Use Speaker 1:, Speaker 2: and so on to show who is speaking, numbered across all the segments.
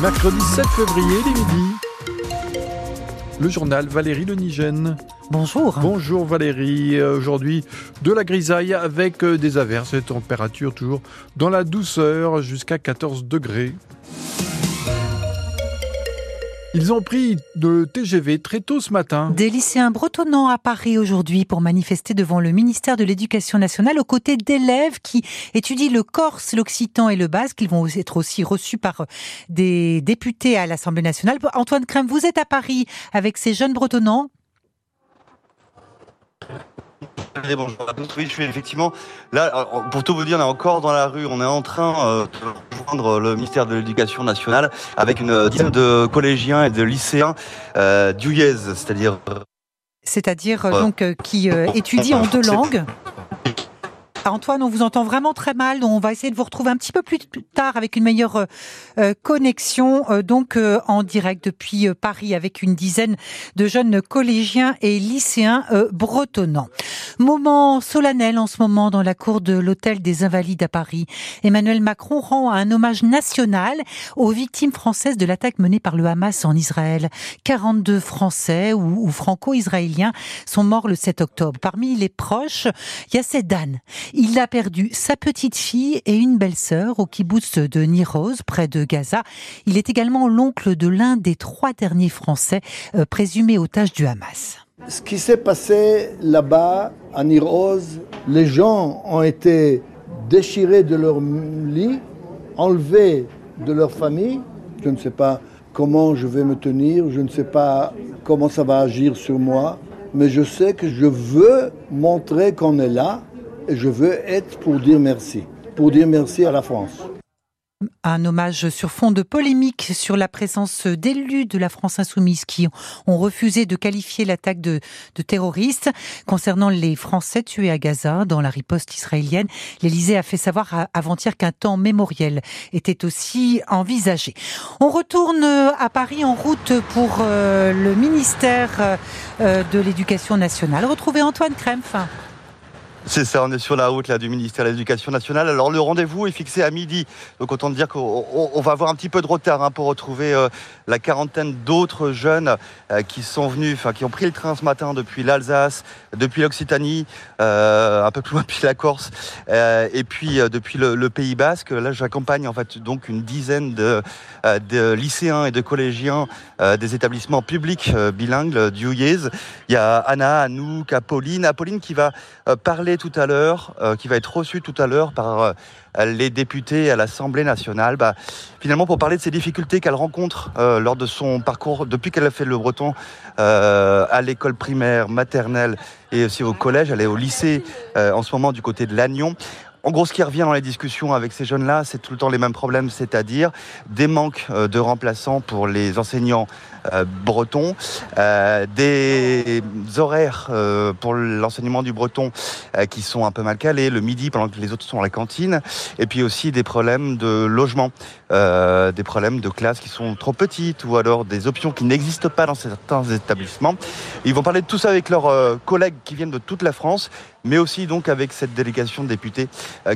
Speaker 1: Mercredi 7 février, les midi. Le journal Valérie Lenigène.
Speaker 2: Bonjour.
Speaker 1: Bonjour Valérie. Euh, Aujourd'hui, de la grisaille avec euh, des averses et températures toujours dans la douceur jusqu'à 14 degrés. Ils ont pris de TGV très tôt ce matin.
Speaker 2: Des lycéens bretonnants à Paris aujourd'hui pour manifester devant le ministère de l'Éducation nationale aux côtés d'élèves qui étudient le corse, l'occitan et le basque. Ils vont être aussi reçus par des députés à l'Assemblée nationale. Antoine Crème, vous êtes à Paris avec ces jeunes bretonnants.
Speaker 3: Bonjour à tous. Oui, je suis effectivement là. Pour tout vous dire, on est encore dans la rue. On est en train euh, de rejoindre le ministère de l'Éducation nationale avec une dizaine de collégiens et de lycéens euh, c'est-à-dire.
Speaker 2: C'est-à-dire euh, donc euh, qui étudient en deux langues. Antoine, on vous entend vraiment très mal. On va essayer de vous retrouver un petit peu plus tard avec une meilleure euh, euh, connexion. Euh, donc en direct depuis Paris avec une dizaine de jeunes collégiens et lycéens bretonnants. Moment solennel en ce moment dans la cour de l'hôtel des Invalides à Paris. Emmanuel Macron rend un hommage national aux victimes françaises de l'attaque menée par le Hamas en Israël. 42 Français ou, franco-israéliens sont morts le 7 octobre. Parmi les proches, il y a Sedan. Il a perdu sa petite fille et une belle-sœur au kibbutz de Niroz, près de Gaza. Il est également l'oncle de l'un des trois derniers Français euh, présumés otages du Hamas.
Speaker 4: Ce qui s'est passé là-bas, à Niroz, les gens ont été déchirés de leur lit, enlevés de leur famille. Je ne sais pas comment je vais me tenir, je ne sais pas comment ça va agir sur moi, mais je sais que je veux montrer qu'on est là, je veux être pour dire merci, pour dire merci à la France.
Speaker 2: Un hommage sur fond de polémique sur la présence d'élus de la France insoumise qui ont refusé de qualifier l'attaque de, de terroriste. Concernant les Français tués à Gaza dans la riposte israélienne, l'Élysée a fait savoir avant-hier qu'un temps mémoriel était aussi envisagé. On retourne à Paris en route pour euh, le ministère euh, de l'Éducation nationale. Retrouvez Antoine Krempf.
Speaker 3: C'est ça, on est sur la route là, du ministère de l'Éducation nationale. Alors le rendez-vous est fixé à midi. Donc autant dire qu'on va avoir un petit peu de retard hein, pour retrouver euh, la quarantaine d'autres jeunes euh, qui sont venus, enfin qui ont pris le train ce matin depuis l'Alsace, depuis l'Occitanie, euh, un peu plus loin depuis la Corse, et puis depuis le, Pays Basque. Là, j'accompagne en fait donc une dizaine de, de lycéens et de collégiens des établissements publics bilingues du UYES. Il y a Anna, Anouk, Apolline, Apolline qui va parler tout à l'heure, euh, qui va être reçu tout à l'heure par euh, les députés à l'Assemblée nationale, bah, finalement pour parler de ces difficultés qu'elle rencontre euh, lors de son parcours depuis qu'elle a fait le breton à l'école primaire, maternelle et aussi au collège. Elle est au lycée en ce moment du côté de Lannion. En gros, ce qui revient dans les discussions avec ces jeunes-là, c'est tout le temps les mêmes problèmes, c'est-à-dire des manques de remplaçants pour les enseignants euh, breton, euh, des horaires euh, pour l'enseignement du breton qui sont un peu mal calés, le midi pendant que les autres sont à la cantine, et puis aussi des problèmes de logement, des problèmes de classes qui sont trop petites ou alors des options qui n'existent pas dans certains établissements. Ils vont parler de tout ça avec leurs collègues qui viennent de toute la France, mais aussi donc avec cette délégation de députés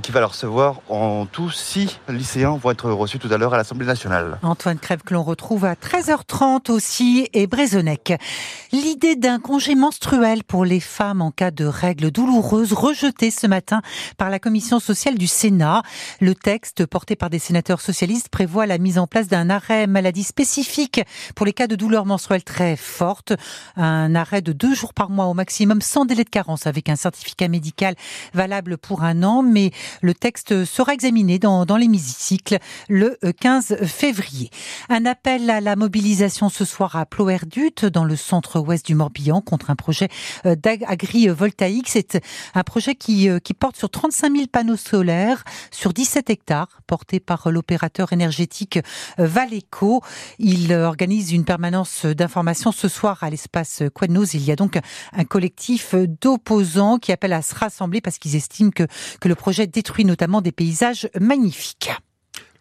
Speaker 3: qui va leur recevoir en tout six lycéens vont être reçus tout à l'heure à l'Assemblée nationale.
Speaker 2: Antoine Crève que l'on retrouve à 13h30 au et Brezonec. L'idée d'un congé menstruel pour les femmes en cas de règles douloureuses rejetée ce matin par la commission sociale du Sénat. Le texte porté par des sénateurs socialistes prévoit la mise en place d'un arrêt maladie spécifique pour les cas de douleurs menstruelles très fortes. Un arrêt de deux jours par mois au maximum sans délai de carence avec un certificat médical valable pour un an. Mais le texte sera examiné dans, dans l'hémicycle le 15 février. Un appel à la mobilisation ce soir à Ploerdut, dans le centre-ouest du Morbihan, contre un projet euh, d'agrivoltaïque. C'est un projet qui, euh, porte sur 35 000 panneaux solaires sur 17 hectares, porté par l'opérateur énergétique euh, Valeco. Il organise une permanence d'information ce soir à l'espace Quadnos. Il y a donc un collectif d'opposants qui appelle à se rassembler parce qu'ils estiment que, que le projet détruit notamment des paysages magnifiques.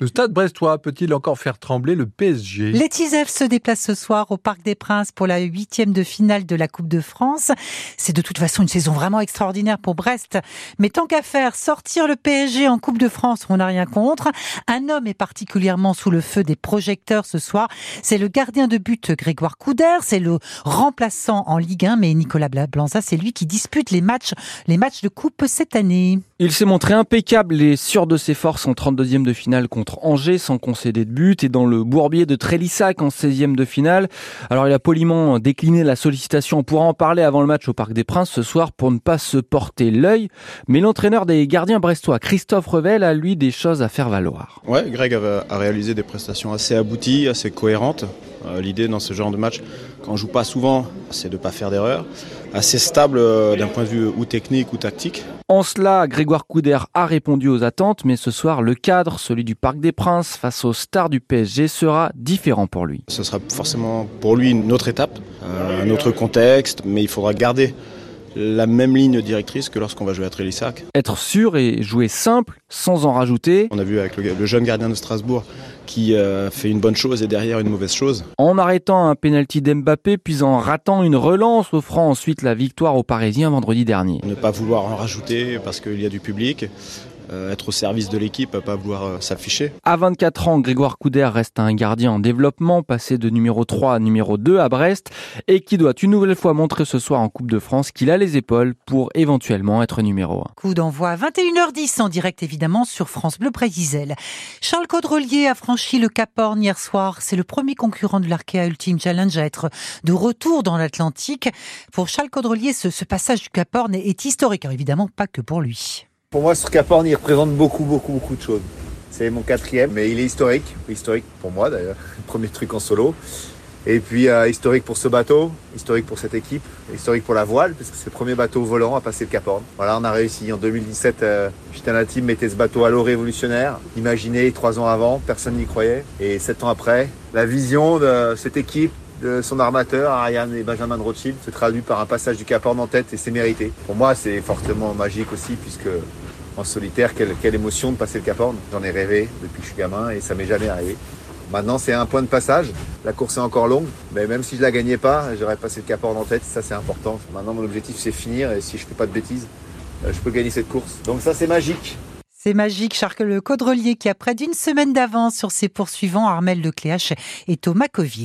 Speaker 1: Le stade brestois peut-il encore faire trembler le PSG
Speaker 2: Les Tisef se déplacent ce soir au Parc des Princes pour la huitième de finale de la Coupe de France. C'est de toute façon une saison vraiment extraordinaire pour Brest. Mais tant qu'à faire, sortir le PSG en Coupe de France, on n'a rien contre. Un homme est particulièrement sous le feu des projecteurs ce soir. C'est le gardien de but Grégoire Couder. C'est le remplaçant en Ligue 1, mais Nicolas Blanza, c'est lui qui dispute les matchs, les matchs de Coupe cette année.
Speaker 5: Il s'est montré impeccable et sûr de ses forces en 32e de finale contre Angers sans concéder de but et dans le bourbier de Trélissac en 16e de finale. Alors il a poliment décliné la sollicitation. On pourra en parler avant le match au Parc des Princes ce soir pour ne pas se porter l'œil. Mais l'entraîneur des gardiens brestois, Christophe Revel, a lui des choses à faire valoir.
Speaker 6: Ouais, Greg a, réalisé des prestations assez abouties, assez cohérentes. Euh, l'idée dans ce genre de match, quand on joue pas souvent, c'est de ne pas faire d'erreur. Assez stable euh, d'un point de vue ou technique ou tactique.
Speaker 5: En cela, Grégoire Couder a répondu aux attentes, mais ce soir, le cadre, celui du Parc des Princes, face aux stars du PSG, sera différent pour lui.
Speaker 6: Ce sera forcément pour lui une autre étape, euh, un autre contexte, mais il faudra garder la même ligne directrice que lorsqu'on va jouer à Trélissac.
Speaker 5: Être sûr et jouer simple, sans en rajouter.
Speaker 6: On a vu avec le, jeune gardien de Strasbourg qui euh, fait une bonne chose et derrière une mauvaise chose.
Speaker 5: En arrêtant un pénalty d'Mbappé, puis en ratant une relance, offrant ensuite la victoire aux Parisiens vendredi dernier.
Speaker 6: Ne pas vouloir en rajouter parce qu'il y a du public. Euh, être au service de l'équipe, pas vouloir euh, s'afficher.
Speaker 5: À 24 ans, Grégoire Couder reste un gardien en développement, passé de numéro 3 à numéro 2 à Brest, et qui doit une nouvelle fois montrer ce soir en Coupe de France qu'il a les épaules pour éventuellement être numéro 1.
Speaker 2: Coup d'envoi 21h10 en direct évidemment sur France Bleu Brésil. Charles Caudrelier a franchi le Cap Horn hier soir. C'est le premier concurrent de l'Arkea Ultimate Challenge à être de retour dans l'Atlantique. Pour Charles Caudrelier, ce, ce passage du Cap Horn est historique, évidemment pas que pour lui.
Speaker 7: Pour moi, ce Cap Horn, il représente beaucoup, beaucoup, beaucoup de choses. C'est mon quatrième, mais il est historique. Historique pour moi d'ailleurs. Premier truc en solo. Et puis euh, historique pour ce bateau, historique pour cette équipe, historique pour la voile, parce que c'est le premier bateau volant à passer le Cap Horn. Voilà, on a réussi. En 2017, euh, la Team mettait ce bateau à l'eau révolutionnaire. Imaginez, trois ans avant, personne n'y croyait. Et sept ans après, la vision de cette équipe, de son armateur, Ariane et Benjamin de Rothschild, se traduit par un passage du Cap en tête et c'est mérité. Pour moi, c'est fortement magique aussi, puisque en solitaire, quelle, émotion de passer le Cap. J'en ai rêvé depuis que je suis gamin et ça m'est jamais arrivé. Maintenant, c'est un point de passage. La course est encore longue, mais même si je la gagnais pas, j'aurais passé le Cap Horn en tête. Ça, c'est important. Maintenant, mon objectif, c'est finir et si je fais pas de bêtises, euh, je peux gagner cette course. Donc ça, c'est magique.
Speaker 2: C'est magique, Charles le Caudrelier qui a près d'une semaine d'avance sur ses poursuivants Armel Lecléache et Thomas Coville.